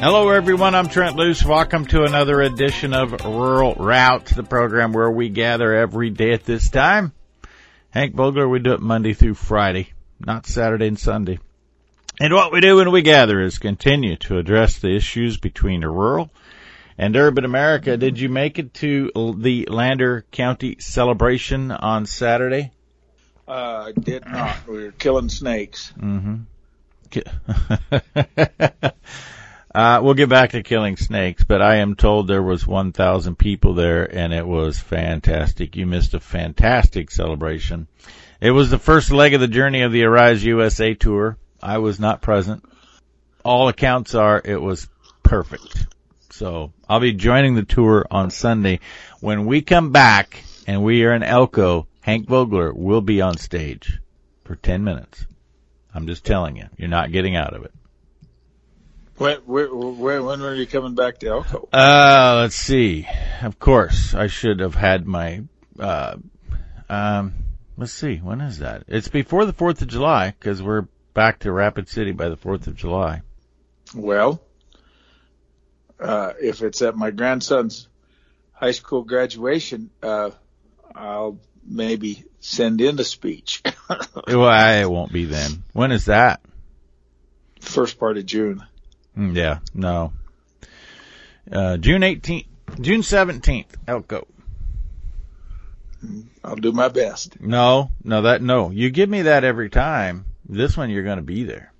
Hello, everyone. I'm Trent Loos. Welcome to another edition of Rural Route, the program where we gather every day at this time. Hank Vogler, we do it Monday through Friday, not Saturday and Sunday. And what we do when we gather is continue to address the issues between rural and urban America. Did you make it to the Lander County celebration on Saturday? Uh, I did not. We were killing snakes. Mm-hmm. Uh, we'll get back to killing snakes, but I am told there was 1,000 people there and it was fantastic. You missed a fantastic celebration. It was the first leg of the journey of the Arise USA tour. I was not present. All accounts are it was perfect. So I'll be joining the tour on Sunday. When we come back and we are in Elko, Hank Vogler will be on stage for 10 minutes. I'm just telling you, you're not getting out of it. When, when, when are you coming back to Elko? Uh, let's see. Of course, I should have had my, uh, um, let's see, when is that? It's before the 4th of July, because we're back to Rapid City by the 4th of July. Well, uh, if it's at my grandson's high school graduation, uh, I'll maybe send in a speech. well, I won't be then. When is that? First part of June. Mm, yeah, no. Uh, June 18th, June 17th, Elko. I'll do my best. No, no, that, no. You give me that every time. This one you're going to be there.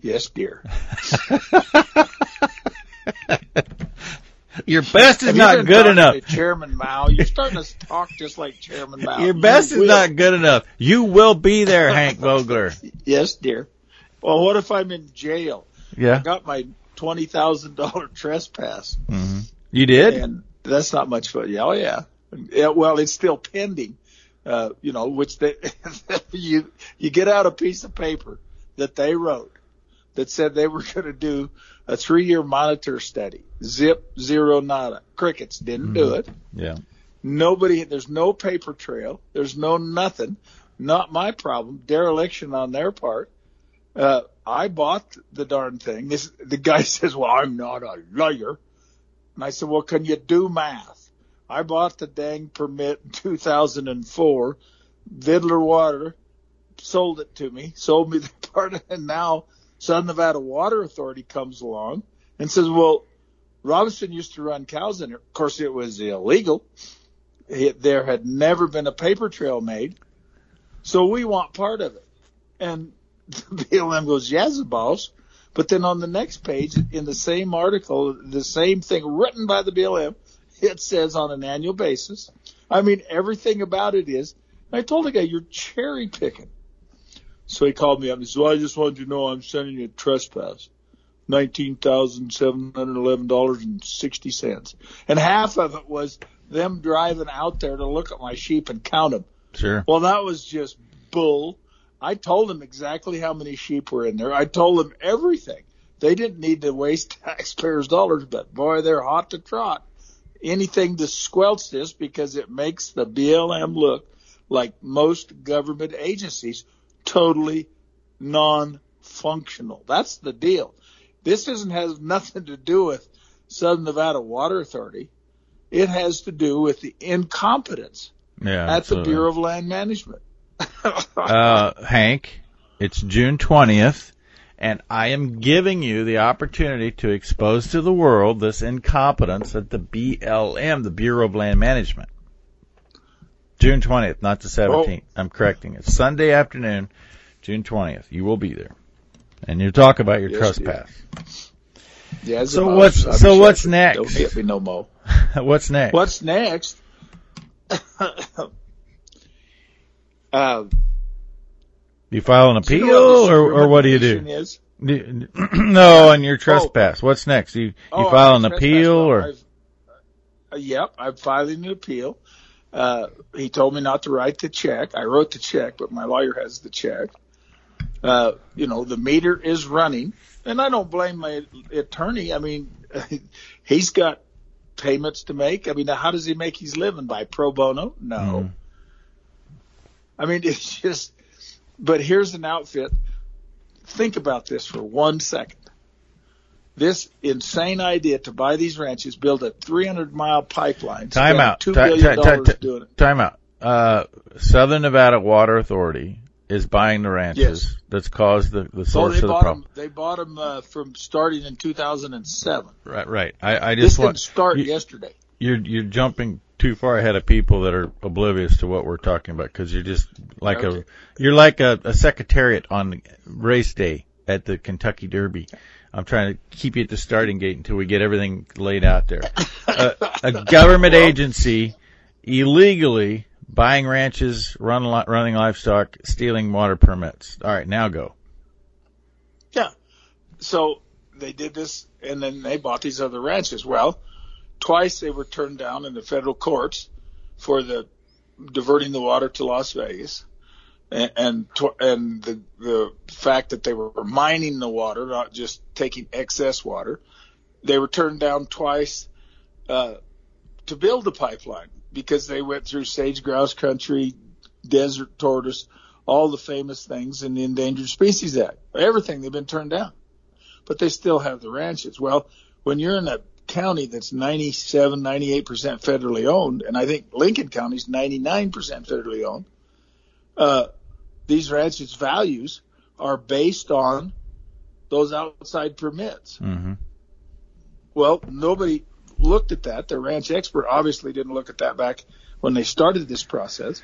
Yes, dear. Your best is not good enough. Chairman Mao, you're starting to talk just like Chairman Mao. Your best you is will. not good enough. You will be there, Hank Vogler. yes, dear. Well, what if I'm in jail? Yeah. I got my twenty thousand dollar trespass. Mm-hmm. You did, and that's not much fun. Yeah, oh yeah. yeah well, it's still pending. Uh, you know, which they you you get out a piece of paper that they wrote that said they were going to do a three year monitor study. Zip, zero, nada. Crickets didn't mm-hmm. do it. Yeah. Nobody, there's no paper trail. There's no nothing. Not my problem. Dereliction on their part. Uh, I bought the darn thing. This, the guy says, well, I'm not a lawyer. And I said, well, can you do math? I bought the dang permit in 2004. Vidler Water sold it to me, sold me the part, and now Southern Nevada Water Authority comes along and says, well, Robinson used to run cows in it. Of course, it was illegal. It, there had never been a paper trail made. So we want part of it. And the BLM goes, yes, boss. But then on the next page, in the same article, the same thing written by the BLM, it says on an annual basis. I mean, everything about it is. I told the guy, you're cherry picking. So he called me up and he said, well, I just wanted you to know I'm sending you a trespass. $19,711.60. And half of it was them driving out there to look at my sheep and count them. Sure. Well, that was just bull. I told them exactly how many sheep were in there. I told them everything. They didn't need to waste taxpayers' dollars, but boy, they're hot to trot. Anything to squelch this because it makes the BLM look like most government agencies totally non-functional. That's the deal. This doesn't have nothing to do with Southern Nevada Water Authority. It has to do with the incompetence yeah, at absolutely. the Bureau of Land Management. uh, Hank, it's June 20th, and I am giving you the opportunity to expose to the world this incompetence at the BLM, the Bureau of Land Management. June 20th, not the 17th. Oh. I'm correcting it. Sunday afternoon, June 20th. You will be there. And you talk about your yes, trespass. Yeah, so what's so sure what's next? Don't get me no more. what's next? What's next? Uh, you file an appeal, you know or or what do you do? Is? no, on your trespass. Oh. What's next? You you oh, file an appeal, or? I've, uh, yep, I'm filing an appeal. Uh, he told me not to write the check. I wrote the check, but my lawyer has the check. Uh, you know, the meter is running, and I don't blame my attorney. I mean, he's got payments to make. I mean, how does he make his living by pro bono? No. Mm. I mean, it's just, but here's an outfit. Think about this for one second. this insane idea to buy these ranches, build a 300 mile pipeline, Time out. two Ti- billion ti- ti- dollars doing it. Time out. Uh, Southern Nevada Water Authority is buying the ranches. Yes. That's caused the, the source they of the problem. them. They bought them uh, from starting in 2007. Right, right. I, I This just didn't start you- yesterday. you're you're jumping too far ahead of people that are oblivious to what we're talking about because you're just like Okay. a you're like a, a secretariat on race day at the Kentucky Derby. I'm trying to keep you at the starting gate until we get everything laid out there. a, a government Well- agency illegally buying ranches, run, running livestock, stealing water permits. All right, now go. Yeah. So they did this, and then they bought these other ranches. Well, twice they were turned down in the federal courts for the diverting the water to Las Vegas, and and, and the the fact that they were mining the water, not just taking excess water. They were turned down twice uh, to build the pipeline because they went through sage grouse country, desert tortoise, all the famous things in the Endangered Species Act. Everything they've been turned down, but they still have the ranches. Well, when you're in a county that's 97, 98% federally owned, and I think Lincoln County's 99% federally owned, uh, these ranches' values are based on those outside permits. hmm Well, nobody looked at that. The ranch expert obviously didn't look at that back when they started this process.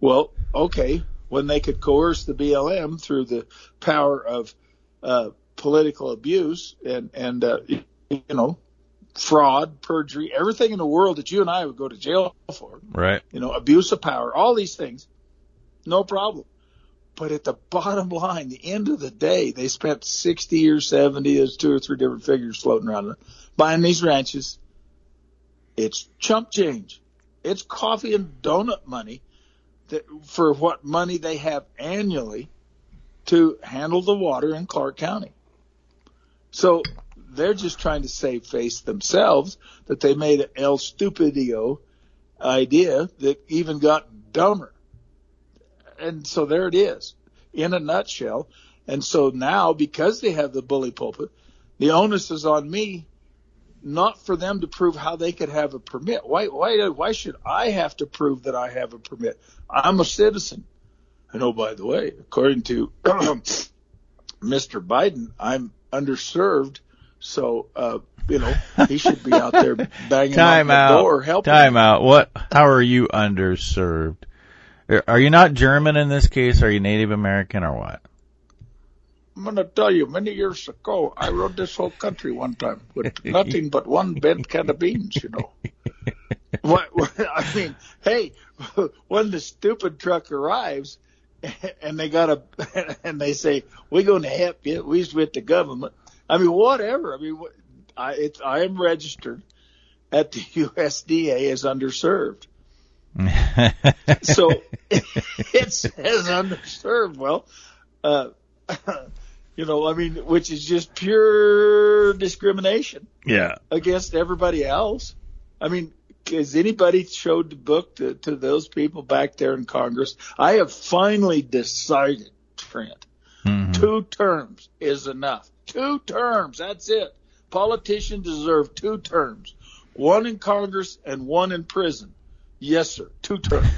Well, okay, when they could coerce the BLM through the power of uh, political abuse and and uh, you know fraud, perjury, everything in the world that you and I would go to jail for, Right. you know, abuse of power, all these things, no problem. But at the bottom line, the end of the day, they spent 60 or 70, there's two or three different figures floating around, buying these ranches. It's chump change. It's coffee and donut money that, for what money they have annually to handle the water in Clark County. So they're just trying to save face themselves that they made an El Stupidio idea that even got dumber. And so there it is in a nutshell. And so now because they have the bully pulpit, the onus is on me not for them to prove how they could have a permit. Why, why, why should I have to prove that I have a permit? I'm a citizen. And oh, by the way, according to Mr. Biden, I'm underserved. So, uh, you know, he should be out there banging Time on the out. door helping. Time out. What? How are you underserved? Are- Are you not German in this case? Are you Native American or what? I'm going to tell you, many years ago, I rode this whole country one time with nothing but one bent can of beans, you know. what, what, I mean, hey, when the stupid truck arrives and they got a, and they say, we're going to help you, we's with the government. I mean, whatever. I mean, what- I, it's, I am registered at the USDA as underserved. So it says underserved. Well, uh, you know, I mean, which is just pure discrimination yeah. against everybody else. I mean, has anybody showed the book to, to those people back there in Congress? I have finally decided, Trent, Mhm. two terms is enough. Two terms. That's it. Politicians deserve two terms. One in Congress and one in prison. Yes, sir. Two terms.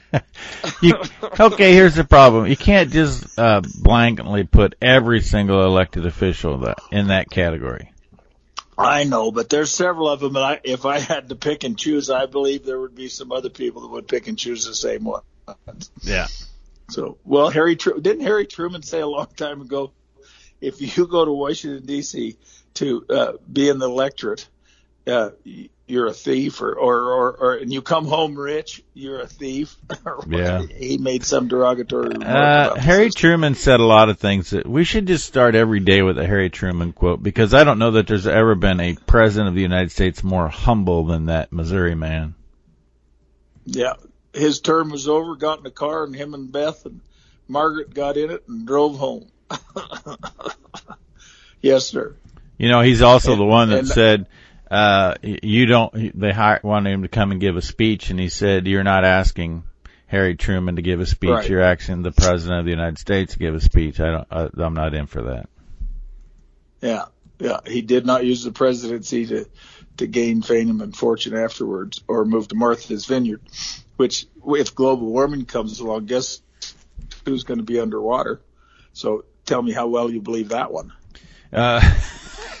you, okay, here's the problem. You can't just uh, blankly put every single elected official that in that category. I know, but there's several of them. And I, if I had to pick and choose, I believe there would be some other people that would pick and choose the same one. Yeah. So, well, Harry, didn't Harry Truman say a long time ago, if you go to Washington D.C. to uh, be in the electorate, uh, you're a thief, or, or or or and you come home rich, you're a thief. Yeah. he made some derogatory. Uh, Harry. Truman said a lot of things that we should just start every day with a Harry Truman quote because I don't know that there's ever been a president of the United States more humble than that Missouri man. Yeah, his term was over. Got in the car, and him and Beth and Margaret got in it and drove home. yes, sir. You know, he's also And- the one that and- said, uh, you don't, they hired, wanted him to come and give a speech and he said, you're not asking Harry Truman to give a speech. Right. You're asking the president of the United States to give a speech. I don't, I, I'm not in for that. Yeah. Yeah, he did not use the presidency to to gain fame and fortune afterwards, or move to Martha's Vineyard. Which, if global warming comes along, guess who's going to be underwater? So tell me how well you believe that one. Uh,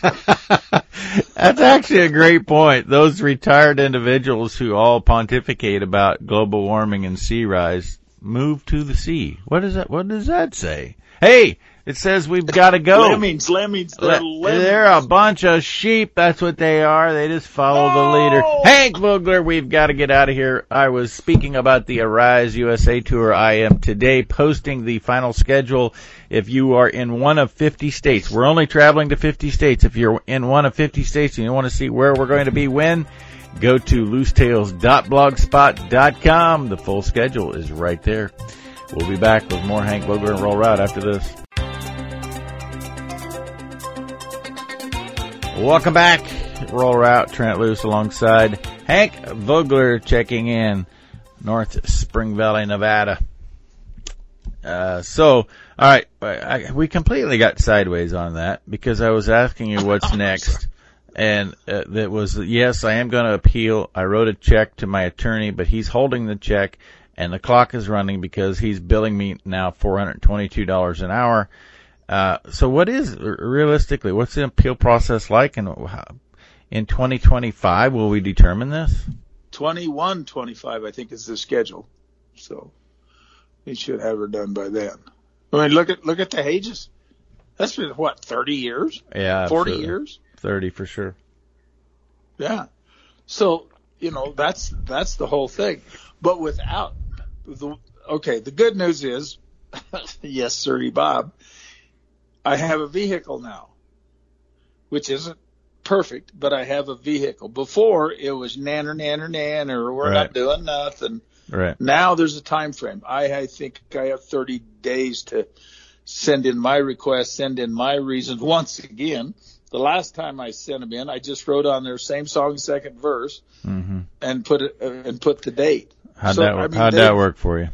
that's actually a great point. Those retired individuals who all pontificate about global warming and sea rise move to the sea. What does that? What does that say? Hey, it says we've got to go. Lemmings, lemmings, they're, lemmings. they're a bunch of sheep. That's what they are. They just follow Oh! the leader. Oh! Hank Vogler, we've got to get out of here. I was speaking about the Arise USA tour. I am today posting the final schedule. If you are in one of 50 states, we're only traveling to 50 states. If you're in one of 50 states and you want to see where we're going to be when, go to loostales.blogspot.com. The full schedule is right there. We'll be back with more Hank Vogler and Rural Route after this. Welcome back. Rural Route, Trent Loos alongside Hank Vogler checking in North Spring Valley, Nevada. Uh, so, all right, I, we completely got sideways on that because I was asking you what's next. And uh, that was, yes, I am going to appeal. I wrote a check to my attorney, but he's holding the check and the clock is running because he's billing me now $422 an hour. Uh, so what is realistically, what's the appeal process like and how, in 2025 will we determine this? 21, 25, I think is the schedule. So we should have her done by then. I mean, look at look at the Hages. That's been what 30 years, Yeah, 40 absolutely. years. 30 for sure. Yeah. So, you know, that's, that's the whole thing. But without the, okay, the good news is, yes, sirree Bob, I have a vehicle now, which isn't perfect, but I have a vehicle. Before it was nanner, nanner, nanner, we're Right. not doing nothing. Right. Now there's a time frame. I, I think I have 30 days to send in my request, send in my reasons. Once again, the last time I sent them in, I just wrote on there same song, second verse, hmm and put it uh, and put the date. How'd So, that I mean, How'd they- that work for you?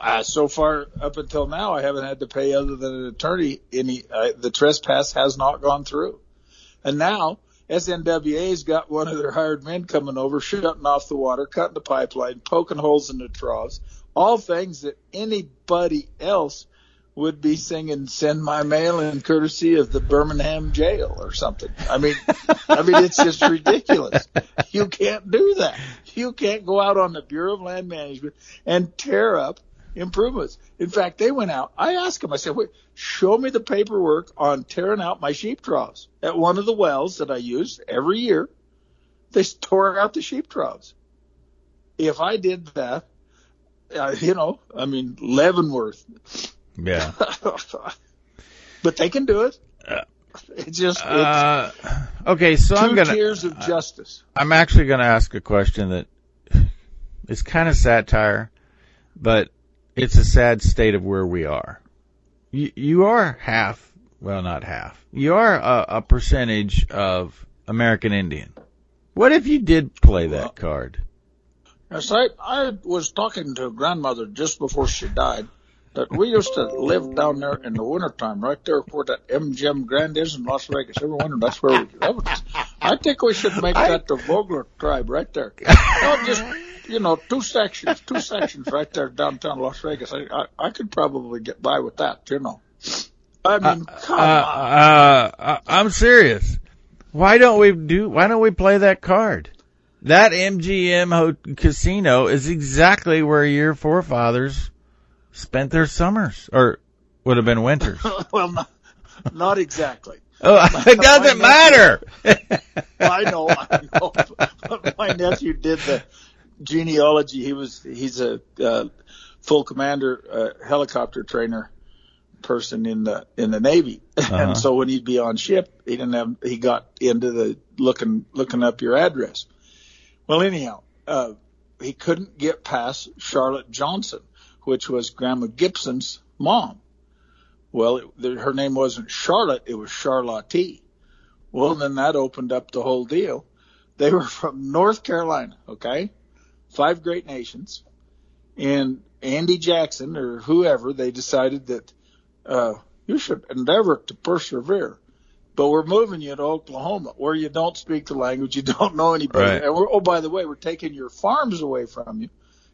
Uh, so far up until now, I haven't had to pay other than an attorney. Any uh, the trespass has not gone through, and now SNWA's got one of their hired men coming over, shutting off the water, cutting the pipeline, poking holes in the troughs, all things that anybody else would be singing "Send My Mail" in courtesy of the Birmingham jail or something. I mean, I mean it's just ridiculous. You can't do that. You can't go out on the Bureau of Land Management and tear up improvements. In fact, they went out. I asked them, I said, wait, show me the paperwork on tearing out my sheep troughs at one of the wells that I use every year. They tore out the sheep troughs. If I did that, uh, you know, I mean, Leavenworth, Yeah. but they can do it. It's just it's Uh, okay, so 2 I'm gonna. tiers of justice. I'm actually gonna ask a question that is kind of satire, but it's a sad state of where we are. You, you are half, well, not half. You are a, a percentage of American Indian. What if you did play Well- that card? Yes, I, I was talking to grandmother just before she died that we used to live down there in the wintertime, right there where that MGM Grand is in Las Vegas. Every winter, that's where we that was, I think we should make that the Vogler tribe right there. No, just, you know, two sections, two sections right there downtown Las Vegas. I, I, I could probably get by with that, you know. I mean, come uh, on. uh, uh, I'm serious. Why don't we do? Why don't we play that card? That MGM ho- casino is exactly where your forefathers spent their summers, or would have been winters. well, not, not exactly. Oh, it doesn't matter. I know, I know. But my nephew did the genealogy. He was he's a uh, full commander uh, helicopter trainer person in the in the Navy, Uh-huh. and so when he'd be on ship, he didn't have he got into the looking looking up your address. Well, anyhow, uh, he couldn't get past Charlotte Johnson, which was Grandma Gibson's mom. Well, it, the, her name wasn't Charlotte; it was Charlotte. Well, then that opened up the whole deal. They were from North Carolina, okay? Five great nations. And Andy Jackson or whoever, they decided that, uh, you should endeavor to persevere. but we're moving you to Oklahoma where you don't speak the language, you don't know anybody. Right. And we're, oh, by the way, we're taking your farms away from you,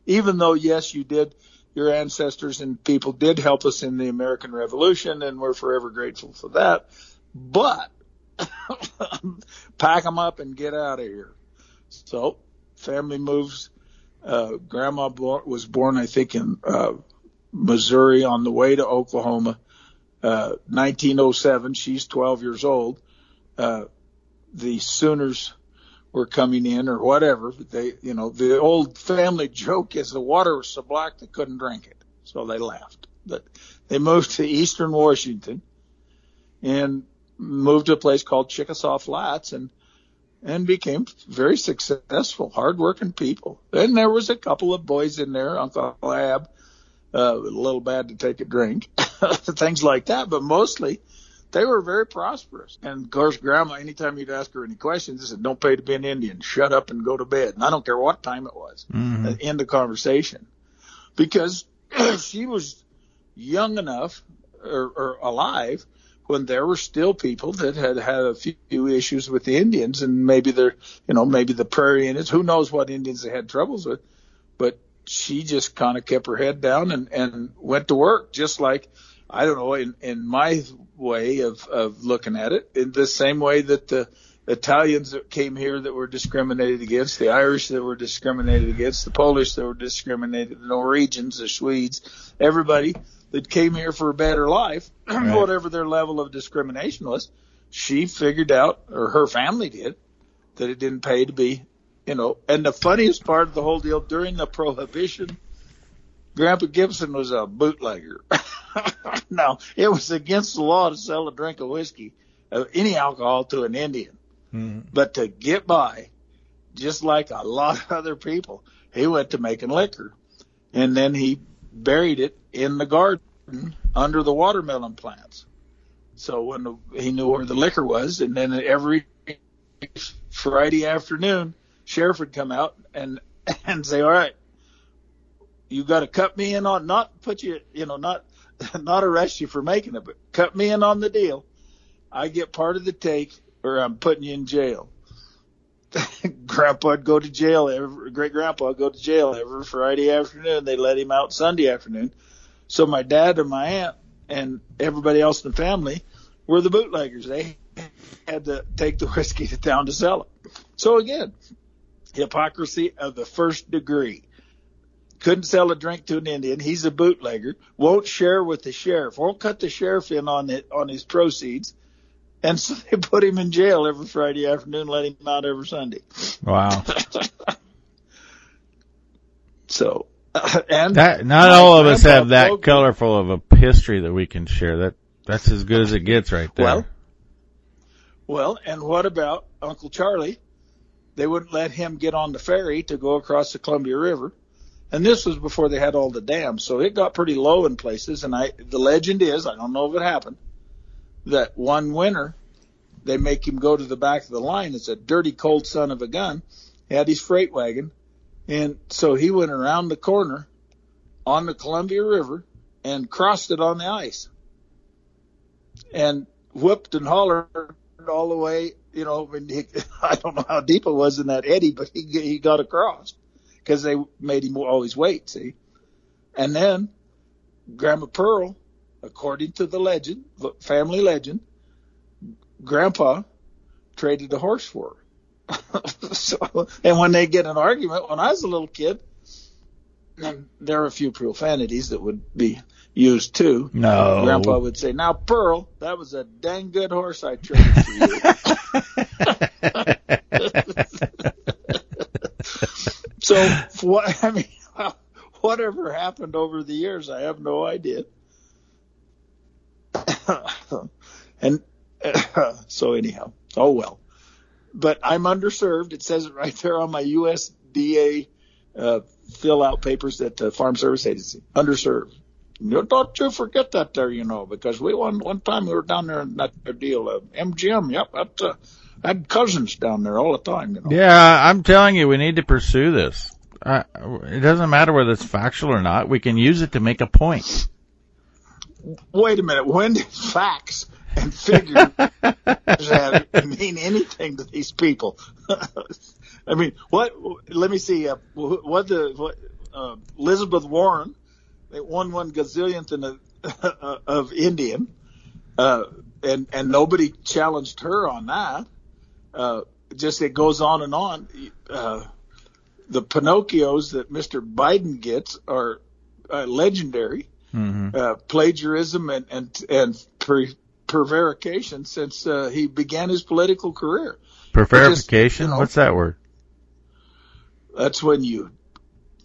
even though yes, you did, your ancestors and people did help us in the American Revolution, and we're forever grateful for that. But pack them up and get out of here. So family moves. Uh, grandma was born, I think, in uh, Missouri on the way to Oklahoma. Uh, 1907. She's 12 years old. Uh, the Sooners were coming in or whatever. But they, you know, the old family joke is the water was so black they couldn't drink it. So they left. But they moved to Eastern Washington and moved to a place called Chickasaw Flats and and became very successful, hardworking people. Then there was a couple of boys in there, Uncle Ab, uh, a little bad to take a drink, things like that. But mostly, they were very prosperous. And of course, Grandma, anytime you'd ask her any questions, she said, "Don't pay to be an Indian. Shut up and go to bed." And I don't care what time it was. Mhm. End of conversation, because she was young enough or, or alive when there were still people that had had a few issues with the Indians, and maybe they're, you know, maybe the prairie Indians. Who knows what Indians they had troubles with? But she just kind of kept her head down and and went to work, just like I don't know, in in my way of of looking at it, in the same way that the Italians that came here that were discriminated against, the Irish that were discriminated against, the Polish that were discriminated, the Norwegians, the Swedes, everybody that came here for a better life, Right. whatever their level of discrimination was, she figured out, or her family did, that it didn't pay to be, you know. And the funniest part of the whole deal during the prohibition, Grandpa Gibson was a bootlegger. no, it was against the law to sell a drink of whiskey, of any alcohol to an Indian. Mhm. But to get by, just like a lot of other people, he went to making liquor. And then he buried it in the garden under the watermelon plants. So when the, he knew where the liquor was, and then every Friday afternoon, sheriff would come out and and say, "All right, you got to cut me in on not put you, you know, not not arrest you for making it, but cut me in on the deal. I get part of the take, or I'm putting you in jail." Grandpa'd go to jail every great grandpa'd go to jail every Friday afternoon. They let him out Sunday afternoon. So my dad and my aunt and everybody else in the family were the bootleggers. They had to take the whiskey to town to sell it. So again, hypocrisy of the first degree. Couldn't sell a drink to an Indian. He's a bootlegger. Won't share with the sheriff. Won't cut the sheriff in on it on his proceeds. And so they put him in jail every Friday afternoon, let him out every Sunday. Wow. So, uh, and That not all of us uh, have that colorful of a history that we can share. That that's as good as it gets right there. Well, Well, and what about Uncle Charlie? They wouldn't let him get on the ferry to go across the Columbia River. And this was before they had all the dams, so it got pretty low in places. And I, the legend is, I don't know if it happened, that one winter they make him go to the back of the line. It's a dirty, cold son of a gun. He had his freight wagon, and so he went around the corner on the Columbia River and crossed it on the ice, and whooped and hollered all the way. You know, he, I don't know how deep it was in that eddy, but he he got across because they made him always wait. See, and then Grandma Pearl, according to the legend, family legend, Grandpa traded a horse for her. so, and when they get an argument, when I was a little kid, and there are a few profanities that would be used too. No. Grandpa would say, "Now, Pearl, that was a dang good horse I traded for you." so, what I mean, whatever happened over the years, I have no idea. and so, anyhow, oh well. But I'm underserved. It says it right there on my USDA uh, fill out papers at the Farm Service Agency. Underserved. You don't you forget that there, you know, because we one one time we were down there in that deal, uh, MGM. Yep, that, uh, I had cousins down there all the time. You know. Yeah, I'm telling you, we need to pursue this. Uh, it doesn't matter whether it's factual or not. We can use it to make a point. Wait a minute. When did facts and figures mean anything to these people. I mean, what? Let me see. Uh, what the what? Uh, Elizabeth Warren, they won one gazillionth in a, of Indian, uh, and and nobody challenged her on that. Uh, just it goes on and on. Uh, the Pinocchios that Mr. Biden gets are uh, legendary. Mm-hmm. Uh, plagiarism and and and pre- prevarication since uh, he began his political career. Prevarication? You know, What's that word? That's when you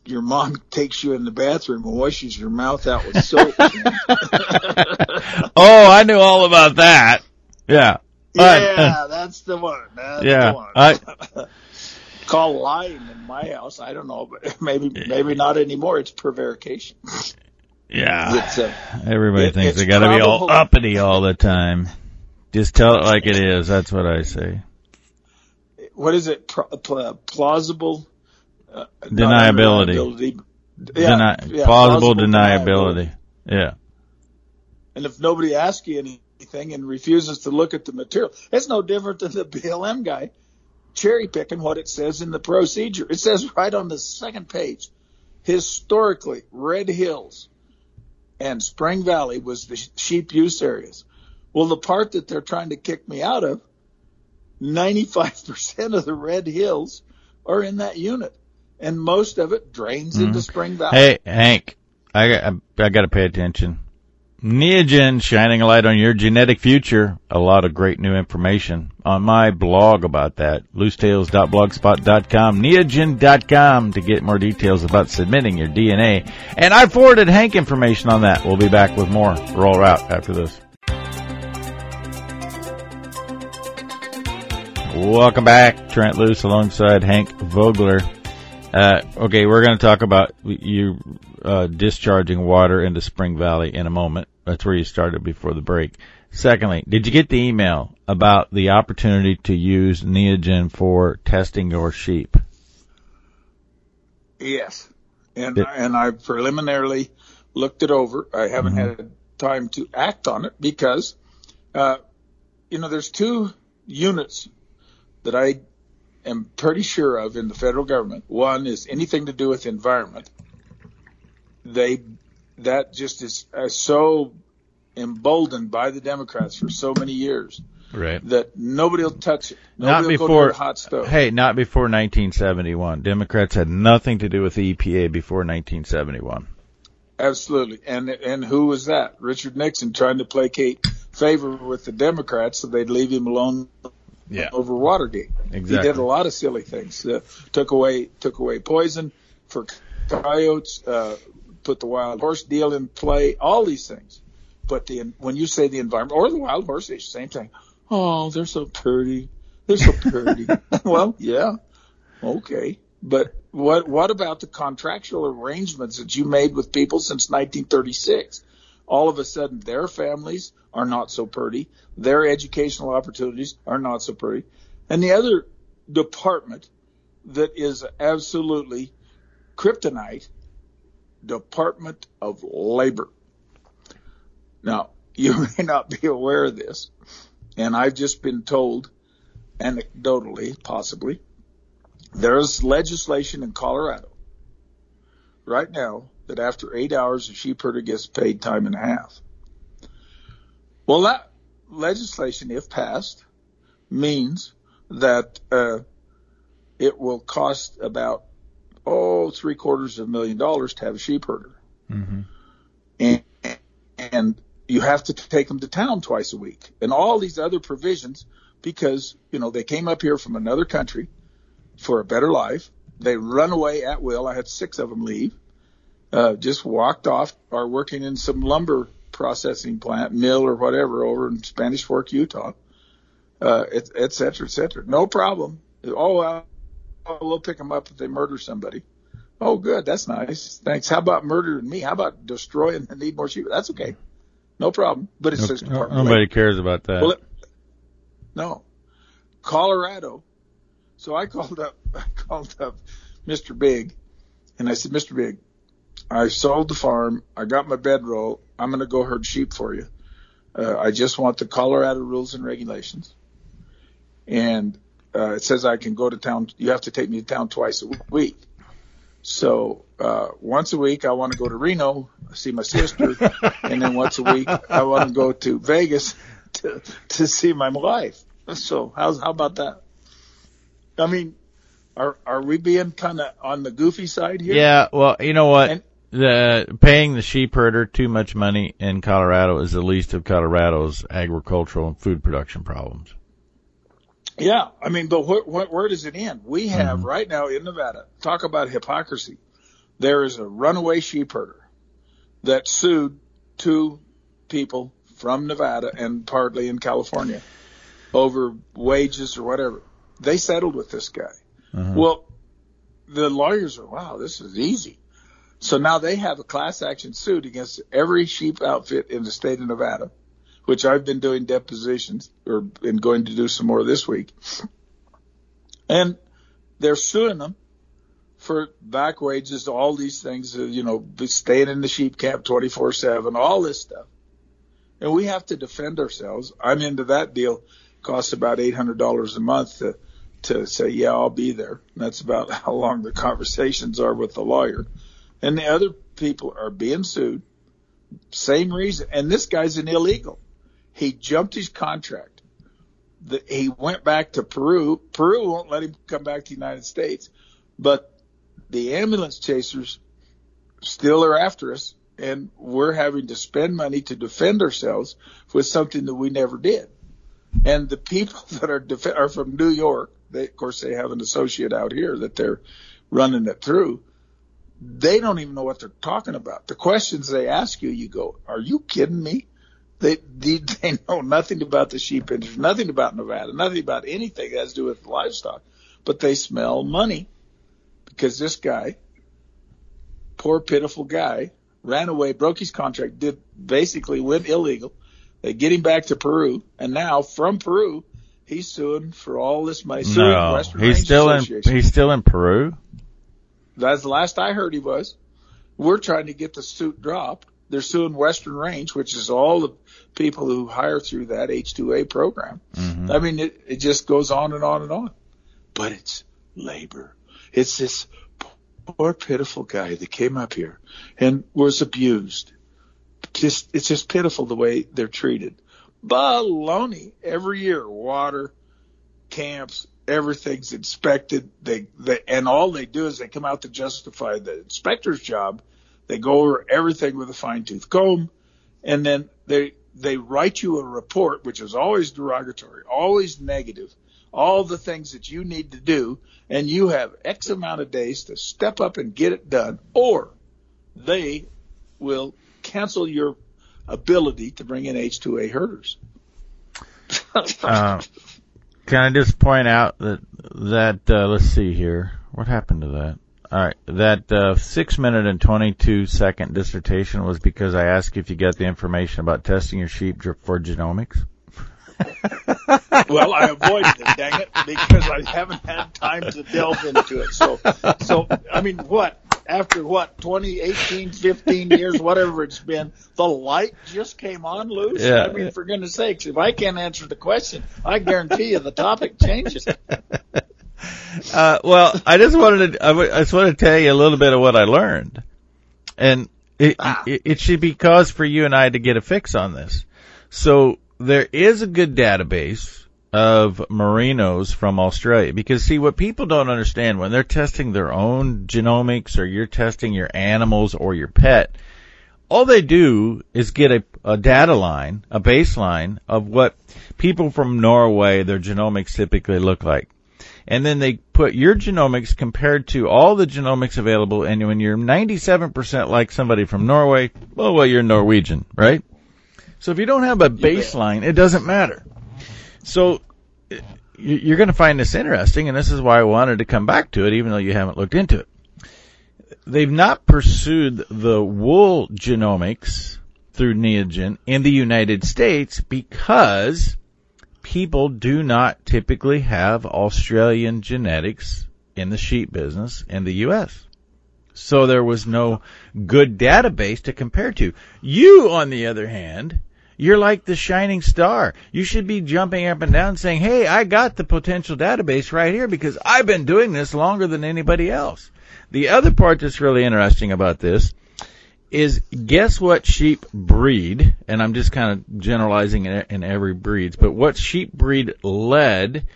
your mom takes you in the bathroom and washes your mouth out with soap. oh, I knew all about that. Yeah. Yeah, that's the one. That's yeah. The one. I, Call lying in my house. I don't know, but maybe maybe not anymore. It's prevarication. Yeah. Uh, Everybody it, thinks they got to be all uppity all the time. Just tell it like it is. That's what I say. What is it? plausible uh, deniability. Yeah, Deni- yeah, plausible, plausible deniability. deniability. Yeah. And if nobody asks you anything and refuses to look at the material, it's no different than the BLM guy cherry picking what it says in the procedure. It says right on the second page, historically, Red Hills and Spring Valley was the sheep use areas. Well, the part that they're trying to kick me out of, 95% of the Red Hills are in that unit. And most of it drains mm-hmm. into Spring Valley. Hey, Hank, I got, I got to pay attention. Neogen shining a light on your genetic future. A lot of great new information on my blog about that. loostales.blogspot.com, neogen.com to get more details about submitting your DNA. And I forwarded Hank information on that. We'll be back with more. Roll out after this. Welcome back. Trent Loos alongside Hank Vogler. Uh, okay, we're going to talk about you uh, discharging water into Spring Valley in a moment. That's where you started before the break. Secondly, did you get the email about the opportunity to use Neogen for testing your sheep? Yes, and did, and I preliminarily looked it over. I haven't mm-hmm. had time to act on it because, uh, you know, there's two units that I am pretty sure of in the federal government. One is anything to do with environment. They that just is uh, so emboldened by the Democrats for so many years. Right. That nobody will touch it. Nobody not before hot stove. Hey, not before 1971. Democrats had nothing to do with the EPA before 1971. Absolutely. And and who was that? Richard Nixon trying to placate favor with the Democrats so they'd leave him alone yeah. over Watergate. Exactly. He did a lot of silly things. Uh, took away took away poison for coyotes, uh, put the wild horse deal in play, all these things. But the when you say the environment or the wild horse issue, same thing. Oh, they're so pretty. They're so pretty. well, yeah, okay. But what what about the contractual arrangements that you made with people since 1936? All of a sudden, their families are not so pretty. Their educational opportunities are not so pretty. And the other department that is absolutely kryptonite, Department of Labor. Now, you may not be aware of this, and I've just been told, anecdotally, possibly, there's legislation in Colorado right now that after eight hours, a sheep herder gets paid time and a half. Well, that legislation, if passed, means that uh, it will cost about oh three quarters of a million dollars to have a sheep herder, mm-hmm. and and you have to take them to town twice a week, and all these other provisions because you know they came up here from another country for a better life. They run away at will. I had six of them leave. Uh, just walked off, are working in some lumber processing plant, mill or whatever over in Spanish Fork, Utah, uh, et, et cetera, et cetera. No problem. Oh, well, we'll pick them up if they murder somebody. Oh, good. That's nice. Thanks. How about murdering me? How about destroying the need more sheep? That's okay. No problem. But it's okay. Nobody cares about that. Well, it, no. Colorado. So I called up, I called up Mr. Big and I said, Mr. Big, I sold the farm. I got my bedroll. I'm going to go herd sheep for you. Uh, I just want the Colorado rules and regulations. And uh, it says I can go to town. You have to take me to town twice a week. So uh, once a week, I want to go to Reno, see my sister, and then once a week, I want to go to Vegas to to see my wife. So how's how about that? I mean, are are we being kind of on the goofy side here? Yeah. Well, you know what? And- the paying the sheep herder too much money in Colorado is the least of Colorado's agricultural and food production problems. Yeah, I mean, but wh- wh- where does it end? We have Mhm. right now in Nevada. Talk about hypocrisy. There is a runaway sheep herder that sued two people from Nevada and partly in California over wages or whatever. They settled with this guy. Uh-huh. Well, the lawyers are, wow, this is easy. So now they have a class action suit against every sheep outfit in the state of Nevada, which I've been doing depositions or been going to do some more this week. And they're suing them for back wages, all these things, uh, you know, staying in the sheep camp 24 seven, all this stuff. And we have to defend ourselves. I'm into that deal. Costs about $800 a month to, to say, yeah, I'll be there. And that's about how long the conversations are with the lawyer. And the other people are being sued. Same reason. And this guy's an illegal. He jumped his contract. The, he went back to Peru. Peru won't let him come back to the United States, but the ambulance chasers still are after us and we're having to spend money to defend ourselves with something that we never did. And the people that are def- are from New York, they, of course, they have an associate out here that they're running it through. They don't even know what they're talking about. The questions they ask you, you go, "Are you kidding me?" They they, they know nothing about the sheep industry, nothing about Nevada, nothing about anything that has to do with livestock, but they smell money because this guy, poor pitiful guy, ran away, broke his contract, did basically went illegal. They get him back to Peru, and now from Peru, he's suing for all this money. No, he's Range still in. He's still in Peru. That's the last I heard he was. We're trying to get the suit dropped. They're suing Western Range, which is all the people who hire through that H2A program. Mhm. I mean, it, it just goes on and on and on. But it's labor. It's this poor pitiful guy that came up here and was abused. Just, it's just pitiful the way they're treated. Baloney. Every year, water, camps, everything's inspected. They, they, and all they do is they come out to justify the inspector's job. They go over everything with a fine tooth comb and then they, they write you a report, which is always derogatory, always negative, all the things that you need to do, and you have X amount of days to step up and get it done, or they will cancel your ability to bring in H2A herders. Uh, can I just point out that that uh, let's see here, what happened to that? All right, that uh, six minute and twenty two second dissertation was because I asked if you got the information about testing your sheep for genomics. well, I avoided it, dang it, because I haven't had time to delve into it. So, so I mean, what after what 20, 18, 15 years, whatever it's been, the light just came on Loos. Yeah. I mean, for goodness sakes, if I can't answer the question, I guarantee you the topic changes. Uh, well, I just wanted to, I w- I just want to tell you a little bit of what I learned. And it, Ah. it, it should be cause for you and I to get a fix on this. So there is a good database of merinos from Australia because see what people don't understand when they're testing their own genomics or you're testing your animals or your pet, all they do is get a, a data line, a baseline of what people from Norway, their genomics typically look like and then they put your genomics compared to all the genomics available, and when you're 97% like somebody from Norway, well, well, you're Norwegian, right? So if you don't have a baseline, it doesn't matter. So you're going to find this interesting, and this is why I wanted to come back to it, even though you haven't looked into it. They've not pursued the wool genomics through Neogen in the United States because people do not typically have Australian genetics in the sheep business in the U.S. So there was no good database to compare to. You, on the other hand, You're like the shining star. You should be jumping up and down saying, Hey, I got the potential database right here because I've been doing this longer than anybody else. The other part that's really interesting about this is guess what sheep breed, and I'm just kind of generalizing in, in every breeds, but what sheep breed led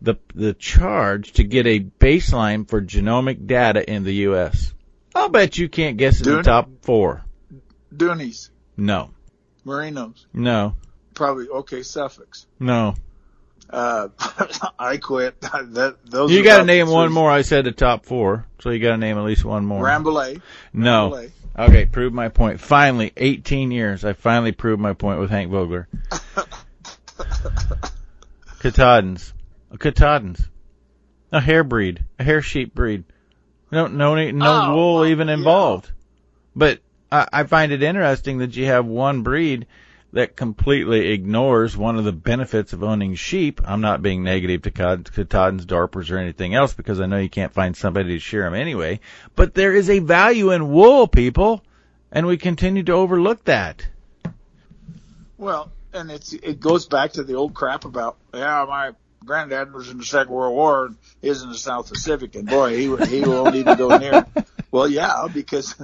the, the charge to get a baseline for genomic data in the U.S.? I'll bet you can't guess in the top four. Doonies. No. Merinos. No. Probably okay. Suffolks. No. Uh, I quit. that those. You got to name one more. I said the top four, so you got to name at least one more. Rambouillet. no. Rambouillet. Okay, prove my point. Finally, 18 years, I finally proved my point with Hank Vogler. Katahdins. Katahdins. A hair breed. A hair sheep breed. No, no, no Oh, wool even yeah. involved. But I, I find it interesting that you have one breed that completely ignores one of the benefits of owning sheep. I'm not being negative to Cod- Katahdins, Dorpers, or anything else because I know you can't find somebody to shear them anyway. But there is a value in wool, people, and we continue to overlook that. Well, and it's it goes back to the old crap about yeah, my granddad was in the Second World War and is in the South Pacific, and boy, he he won't even go near. Well, yeah, because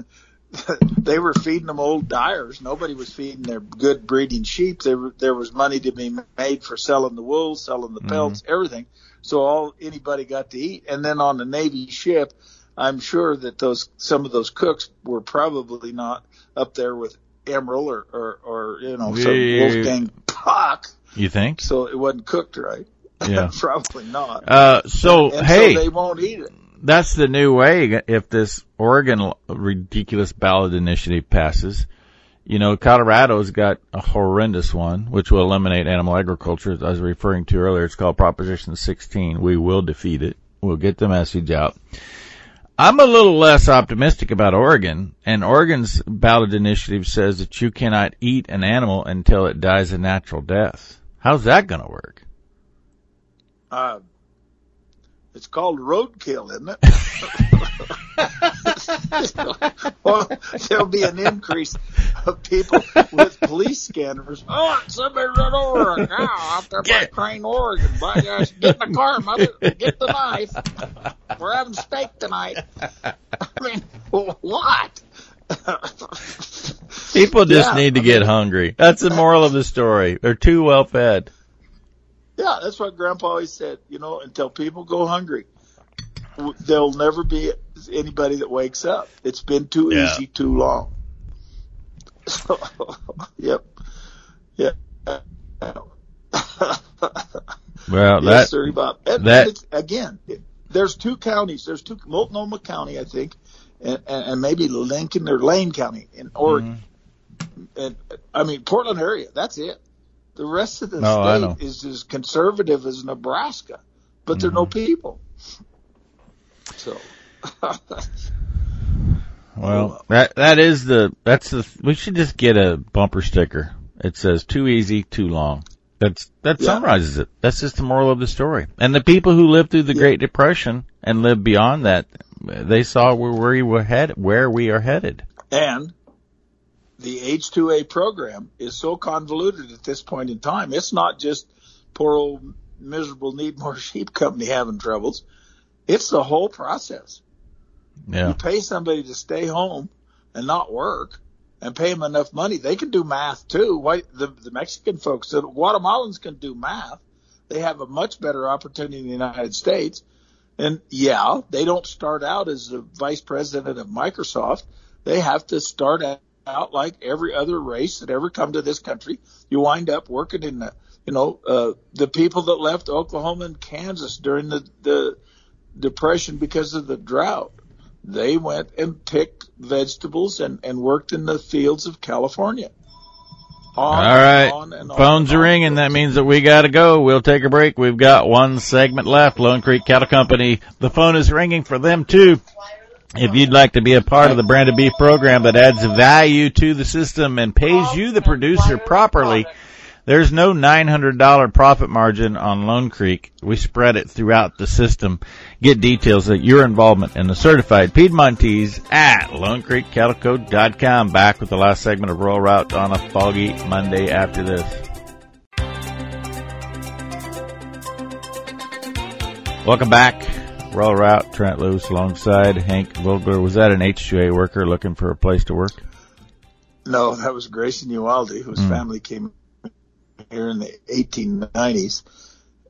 they were feeding them old dyers. Nobody was feeding their good breeding sheep. There there was money to be made for selling the wool, selling the pelts, everything. So all anybody got to eat, and then on the Navy ship, I'm sure that those some of those cooks were probably not up there with Emeril or or, or you know some Yeah. Wolfgang Puck, You think? so it wasn't cooked right. Yeah. probably not. Uh, so and hey, so they won't eat it. That's the new way if this Oregon ridiculous ballot initiative passes. You know, Colorado's got a horrendous one, which will eliminate animal agriculture. As I was referring to earlier, it's called Proposition 16. We will defeat it. We'll get the message out. I'm a little less optimistic about Oregon, and Oregon's ballot initiative says that you cannot eat an animal until it dies a natural death. How's that going to work? Uh, it's called roadkill, isn't it? well, there'll be an increase of people with police scanners. Oh, somebody run over a cow out there by Crane, Oregon. By gosh, get in the car, mother. Get the knife. We're having steak tonight. I mean, what? People just Yeah, need to I get mean- hungry. That's the moral of the story. They're too well fed. Yeah, that's what Grandpa always said. You know, until people go hungry, there'll never be anybody that wakes up. It's been too Yeah. easy too long. So, yep, yeah. Well, yes, that sir, Bob. And, that- again, it, there's two counties. There's two Multnomah County, I think, and, and, and maybe Lincoln or Lane County in Oregon. Mm-hmm. And I mean Portland area. That's it. The rest of the know. state is as conservative as Nebraska, but there are no Mm-hmm. people. So. well that that is the that's the we should just get a bumper sticker. It says too easy, too long. That's that Yeah. summarizes it. That's just the moral of the story. And the people who lived through the Yeah. Great Depression and lived beyond that, they saw where we were headed, where we are headed. And the H2A program is so convoluted at this point in time. It's not just poor old miserable need more sheep company having troubles. It's the whole process. Yeah. You pay somebody to stay home and not work and pay them enough money. They can do math too. Why the, the Mexican folks, the Guatemalans can do math. They have a much better opportunity in the United States. And yeah, they don't start out as the vice president of Microsoft. They have to start out like every other race that ever come to this country. You wind up working in the, you know, uh, the people that left Oklahoma and Kansas during the, the depression because of the drought. They went and picked vegetables and, and worked in the fields of California. On All and on and on Phones are ringing. That means that we gotta go. We'll take a break. We've got one segment left. Lone Creek Cattle Company. The phone is ringing for them too. If you'd like to be a part of the branded beef program that adds value to the system and pays you, the producer, properly, There's no $900 profit margin on Lone Creek. We spread it throughout the system. Get details at your involvement in the certified Piedmontese at LoneCreekCattleCo.com. Back with the last segment of Rural Route on a foggy Monday after this. Welcome back. Rural Route, Trent Loos alongside Hank Vogler. Was that an H2A worker looking for a place to work? No, that was Grayson Uvalde, whose mm. family came here in the 1890s,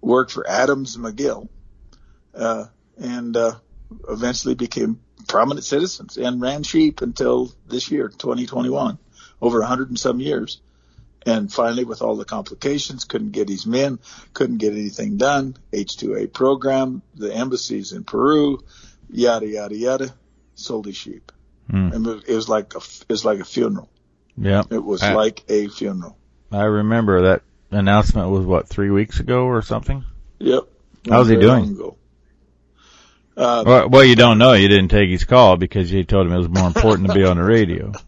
worked for Adams McGill, uh, and uh, eventually became prominent citizens and ran sheep until this year, 2021, over 100 and some years. And finally, with all the complications, couldn't get his men, couldn't get anything done. H2A program, the embassies in Peru, yada yada yada, sold his sheep. Mm. And it was like a, it was like a funeral. Yeah, it was I, like a funeral. I remember that announcement was what three weeks ago or something. Yep. How's he doing? Uh, well, well, you don't know. You didn't take his call because you told him it was more important to be on the radio.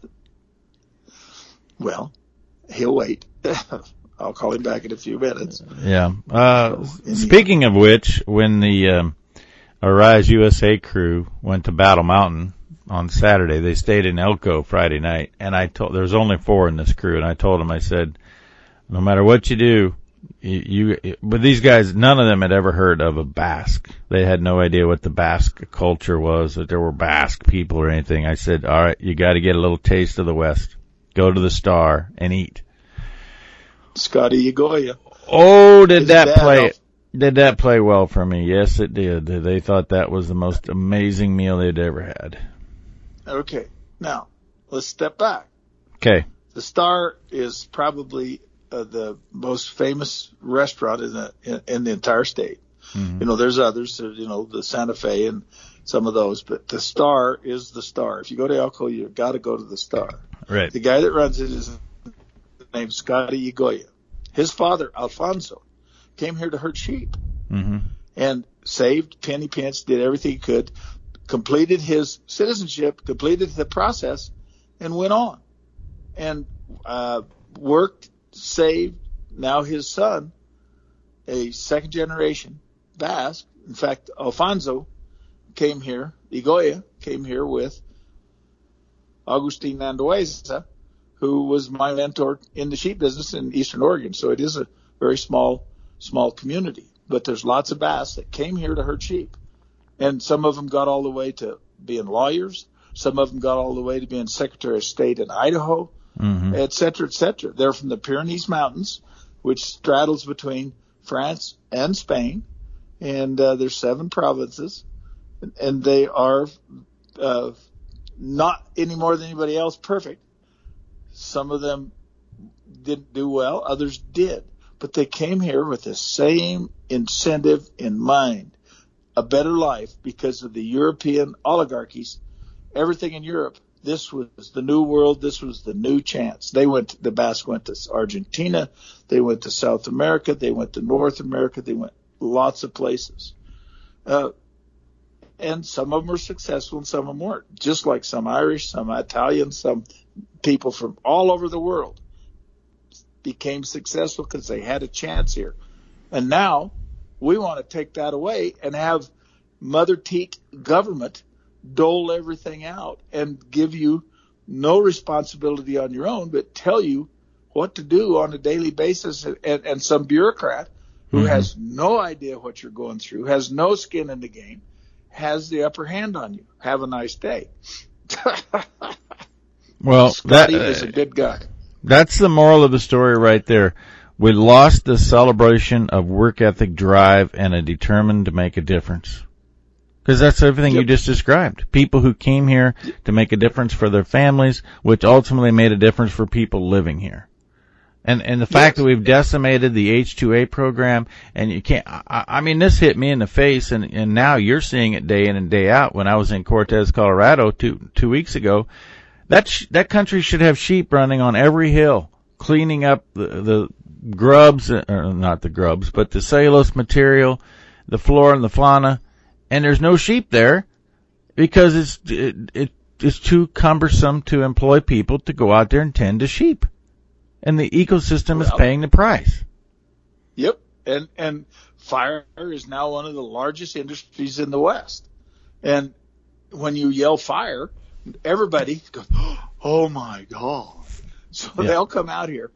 Well, he'll wait. I'll call him back in a few minutes. Yeah. Uh, speaking of which, when the um, Arise USA crew went to Battle Mountain on Saturday, they stayed in Elko Friday night, and I told there's only four in this crew, and I told them I said, no matter what you do, you, you but these guys, none of them had ever heard of a Basque. They had no idea what the Basque culture was, that there were Basque people or anything. I said, all right, you got to get a little taste of the West. Go to the Star and eat. Scotty Yagoya. Oh, did that play? Off. Did that play well for me? Yes, it did. They thought that was the most amazing meal they'd ever had. Okay, now let's step back. Okay. The Star is probably uh, the most famous restaurant in the in, in the entire state. Mm-hmm. You know, there's others, uh, you know, the Santa Fe and some of those, but the Star is the Star. If you go to Elko, you've got to go to the Star. Right. The guy that runs it is named Scotty Yagoya. His father, Alfonso, came here to herd sheep mm-hmm. and saved penny pence, did everything he could, completed his citizenship, completed the process, and went on. And uh, worked saved now his son, a second generation Basque. In fact, Alfonso came here, Yagoya came here with Agustin Andueza, who was my mentor in the sheep business in Eastern Oregon. So it is a very small, small community, but there's lots of Basques that came here to herd sheep. And some of them got all the way to being lawyers. Some of them got all the way to being Secretary of State in Idaho mm-hmm. et cetera, et cetera. They're from the Pyrenees Mountains, which straddles between France and Spain, and uh, there's seven provinces, and they are uh, not any more than anybody else perfect. Some of them didn't do well, others did, but they came here with the same incentive in mind, a better life because of the European oligarchies. Everything in Europe this was the new world. This was the new chance. They went, the Basque went to Argentina. They went to South America. They went to North America. They went lots of places. Uh, and some of them were successful and some of them weren't. Just like some Irish, some Italian, some people from all over the world became successful because they had a chance here. And now we want to take that away and have Mother Teak government dole everything out and give you no responsibility on your own, but tell you what to do on a daily basis. And, and some bureaucrat who mm-hmm. has no idea what you're going through, has no skin in the game, has the upper hand on you. Have a nice day. well, Scotty that, uh, is a good guy. That's the moral of the story right there. We lost the celebration of work ethic drive and a determined to make a difference. Because that's everything yep. you just described. People who came here to make a difference for their families, which ultimately made a difference for people living here. And and the fact yes. that we've decimated the H2A program, and you can't. I, I mean, this hit me in the face, and and now you're seeing it day in and day out. When I was in Cortez, Colorado, two two weeks ago, that sh- that country should have sheep running on every hill, cleaning up the the grubs, uh, or not the grubs, but the cellulose material, the flora and the fauna and there's no sheep there because it's it, it it's too cumbersome to employ people to go out there and tend to sheep. And the ecosystem is paying the price. Yep. And and fire is now one of the largest industries in the West. And when you yell fire, everybody goes, "Oh my god!" So Yeah. they'll come out here.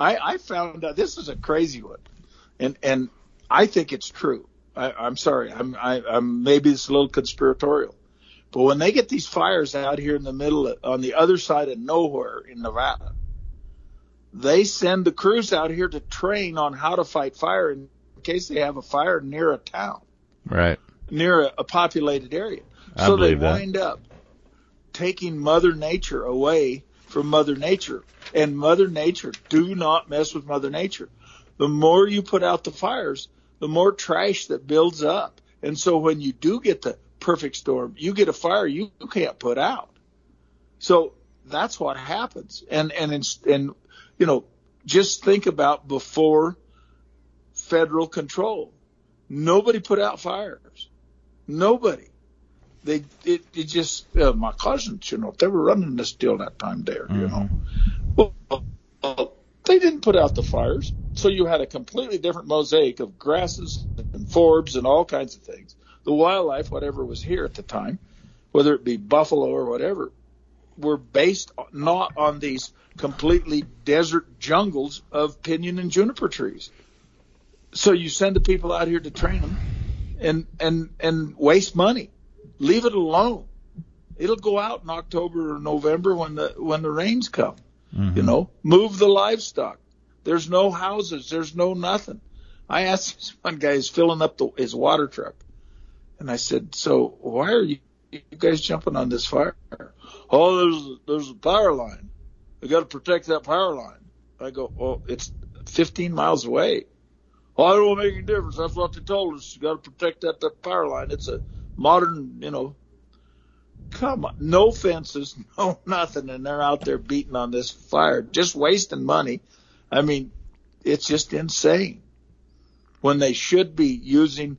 I, I found out this is a crazy one, and and I think it's true. I, I'm sorry, I'm I, I'm maybe it's a little conspiratorial, but when they get these fires out here in the middle of, on the other side of nowhere in Nevada, they send the crews out here to train on how to fight fire in case they have a fire near a town, Right. near a, a populated area. I so they that. wind up taking Mother Nature away from Mother Nature. And Mother Nature, do not mess with Mother Nature. The more you put out the fires, the more trash that builds up. And so when you do get the perfect storm, you get a fire you, you can't put out. So that's what happens. And and and you know, just think about before federal control. Nobody put out fires. Nobody. They it, it just uh, my cousins, you know, they were running this deal that time there, you know. Well, well, they didn't put out the fires, so you had a completely different mosaic of grasses and forbs and all kinds of things. The wildlife, whatever was here at the time, whether it be buffalo or whatever, were based not on these completely desert jungles of pinyon and juniper trees. So you send the people out here to train them and, and, and waste money. Leave it alone. It'll go out in October or November when the, when the rains come. You mm-hmm. know, move the livestock. There's no houses. There's no nothing. I asked this one guy who's filling up the, his water truck, and I said, "So why are you, you guys jumping on this fire?" Oh, there's there's a power line. We got to protect that power line. I go, "Well, it's 15 miles away." Well, it won't make any difference. That's what they told us. You got to protect that, that power line. It's a modern, you know. Come on, no fences, no nothing, and they're out there beating on this fire, just wasting money. I mean, it's just insane. When they should be using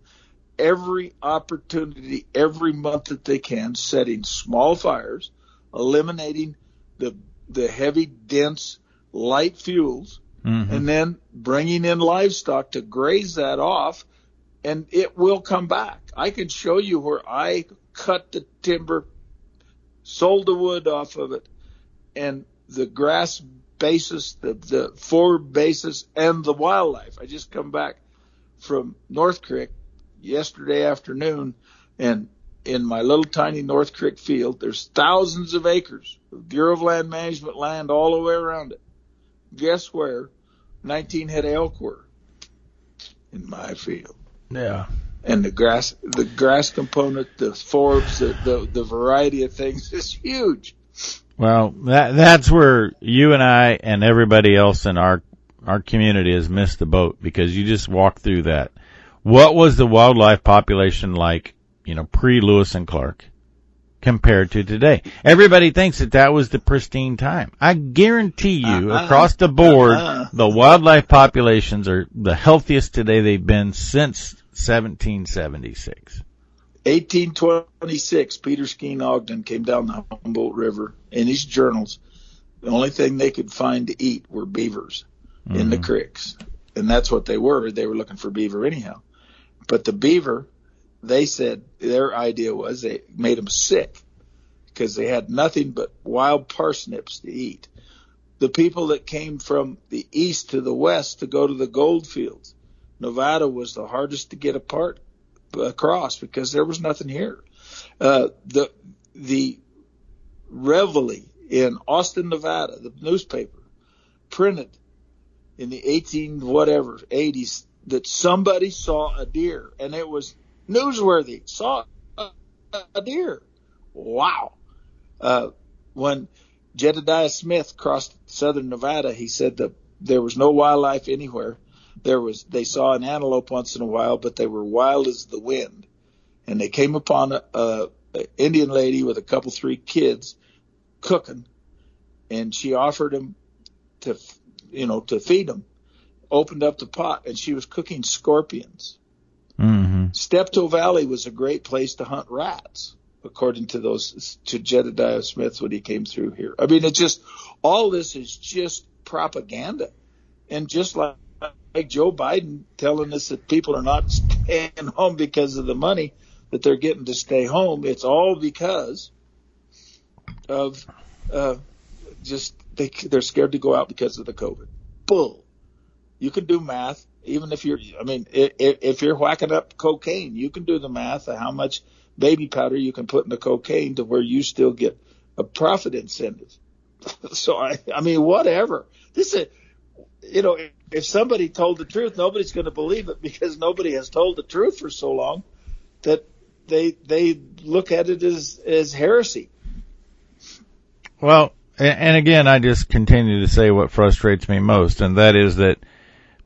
every opportunity, every month that they can, setting small fires, eliminating the the heavy, dense, light fuels, Mhm. and then bringing in livestock to graze that off, and it will come back. I can show you where I cut the timber, sold the wood off of it, and the grass basis, the, the forward basis, and the wildlife. I just come back from North Creek yesterday afternoon, and in my little tiny North Creek field, there's thousands of acres of Bureau of Land Management land all the way around it. Guess where 19 head elk were? In my field. Yeah. And the grass, the grass component, the forbs, the, the, the variety of things is huge. Well, that that's where you and I and everybody else in our our community has missed the boat because you just walk through that. What was the wildlife population like, you know, pre Lewis and Clark compared to today? Everybody thinks that that was the pristine time. I guarantee you Uh-uh. across the board Uh-uh. the wildlife populations are the healthiest today they've been since 1776. 1826, Peter Skeen Ogden came down the Humboldt River in his journals. The only thing they could find to eat were beavers in the mm-hmm. creeks. And that's what they were. They were looking for beaver anyhow. But the beaver, they said their idea was they made them sick because they had nothing but wild parsnips to eat. The people that came from the east to the west to go to the gold fields, Nevada was the hardest to get apart across because there was nothing here. Uh, the the Reveille in Austin, Nevada, the newspaper printed in the 18 whatever 80s that somebody saw a deer and it was newsworthy. Saw a, deer. Wow. Uh, when Jedediah Smith crossed southern Nevada, he said that there was no wildlife anywhere. There was they saw an antelope once in a while, but they were wild as the wind. And they came upon a, a, a Indian lady with a couple three kids cooking, and she offered them to, you know, to feed them. Opened up the pot, and she was cooking scorpions. Mm-hmm. Steptoe Valley was a great place to hunt rats, according to those to Jedediah Smith when he came through here. I mean, it just all this is just propaganda. And just like, like Joe Biden telling us that people are not staying home because of the money that they're getting to stay home, it's all because of uh, just they they're scared to go out because of the COVID. Bull. You can do math, even if you're. I mean, if, if you're whacking up cocaine, you can do the math of how much baby powder you can put in the cocaine to where you still get a profit incentive. so I, I mean, whatever. This is, you know, if somebody told the truth, nobody's going to believe it because nobody has told the truth for so long that they they look at it as as heresy. Well, and again, I just continue to say what frustrates me most, and that is that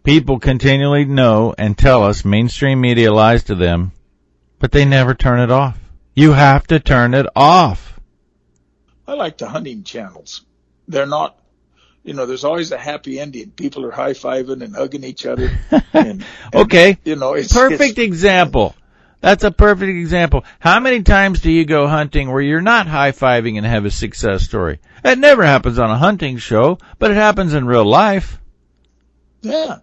people continually know and tell us mainstream media lies to them, but they never turn it off. You have to turn it off. I like the hunting channels. They're not, you know, there's always a happy ending. People are high fiving and hugging each other. And, okay. And, you know, it's perfect it's, example. That's a perfect example. How many times do you go hunting where you're not high fiving and have a success story? That never happens on a hunting show, but it happens in real life. Yeah.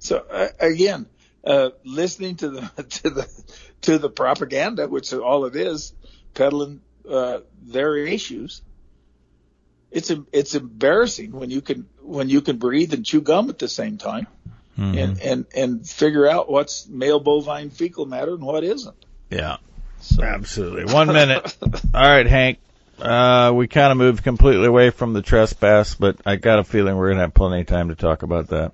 So uh, again, uh, listening to the to the to the propaganda, which all it is, peddling uh, their issues. It's it's embarrassing when you can when you can breathe and chew gum at the same time mm-hmm. and, and, and figure out what's male bovine fecal matter and what isn't. Yeah. So. Absolutely. One minute. All right, Hank. Uh, we kind of moved completely away from the trespass, but I got a feeling we're going to have plenty of time to talk about that.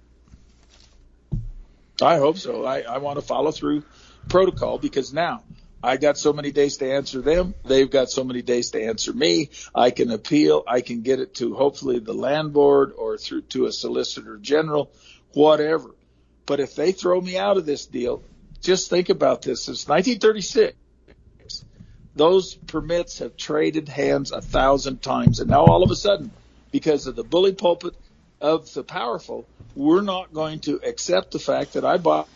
I hope so. I, I want to follow through protocol because now I got so many days to answer them. They've got so many days to answer me. I can appeal. I can get it to hopefully the land board or through to a solicitor general whatever. But if they throw me out of this deal, just think about this. Since 1936, those permits have traded hands a thousand times. And now all of a sudden, because of the bully pulpit of the powerful, we're not going to accept the fact that I bought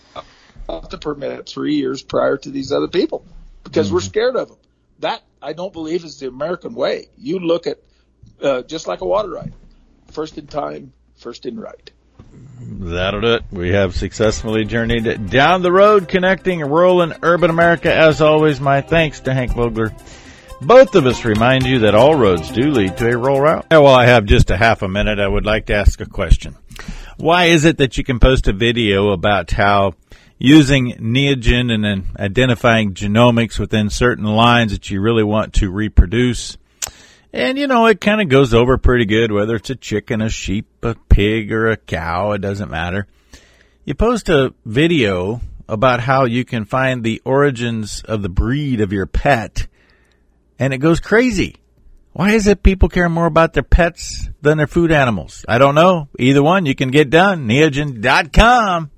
the permit three years prior to these other people because mm-hmm. we're scared of them. That I don't believe is the American way. You look at uh, just like a water right, first in time, first in right. That'll do it. We have successfully journeyed down the road connecting rural and urban America. As always, my thanks to Hank Vogler. Both of us remind you that all roads do lead to a rural route. Well, I have just a half a minute. I would like to ask a question. Why is it that you can post a video about how using Neogen and then identifying genomics within certain lines that you really want to reproduce and you know, it kind of goes over pretty good, whether it's a chicken, a sheep, a pig, or a cow, it doesn't matter. You post a video about how you can find the origins of the breed of your pet, and it goes crazy. Why is it people care more about their pets than their food animals? I don't know. Either one you can get done. Neogen.com.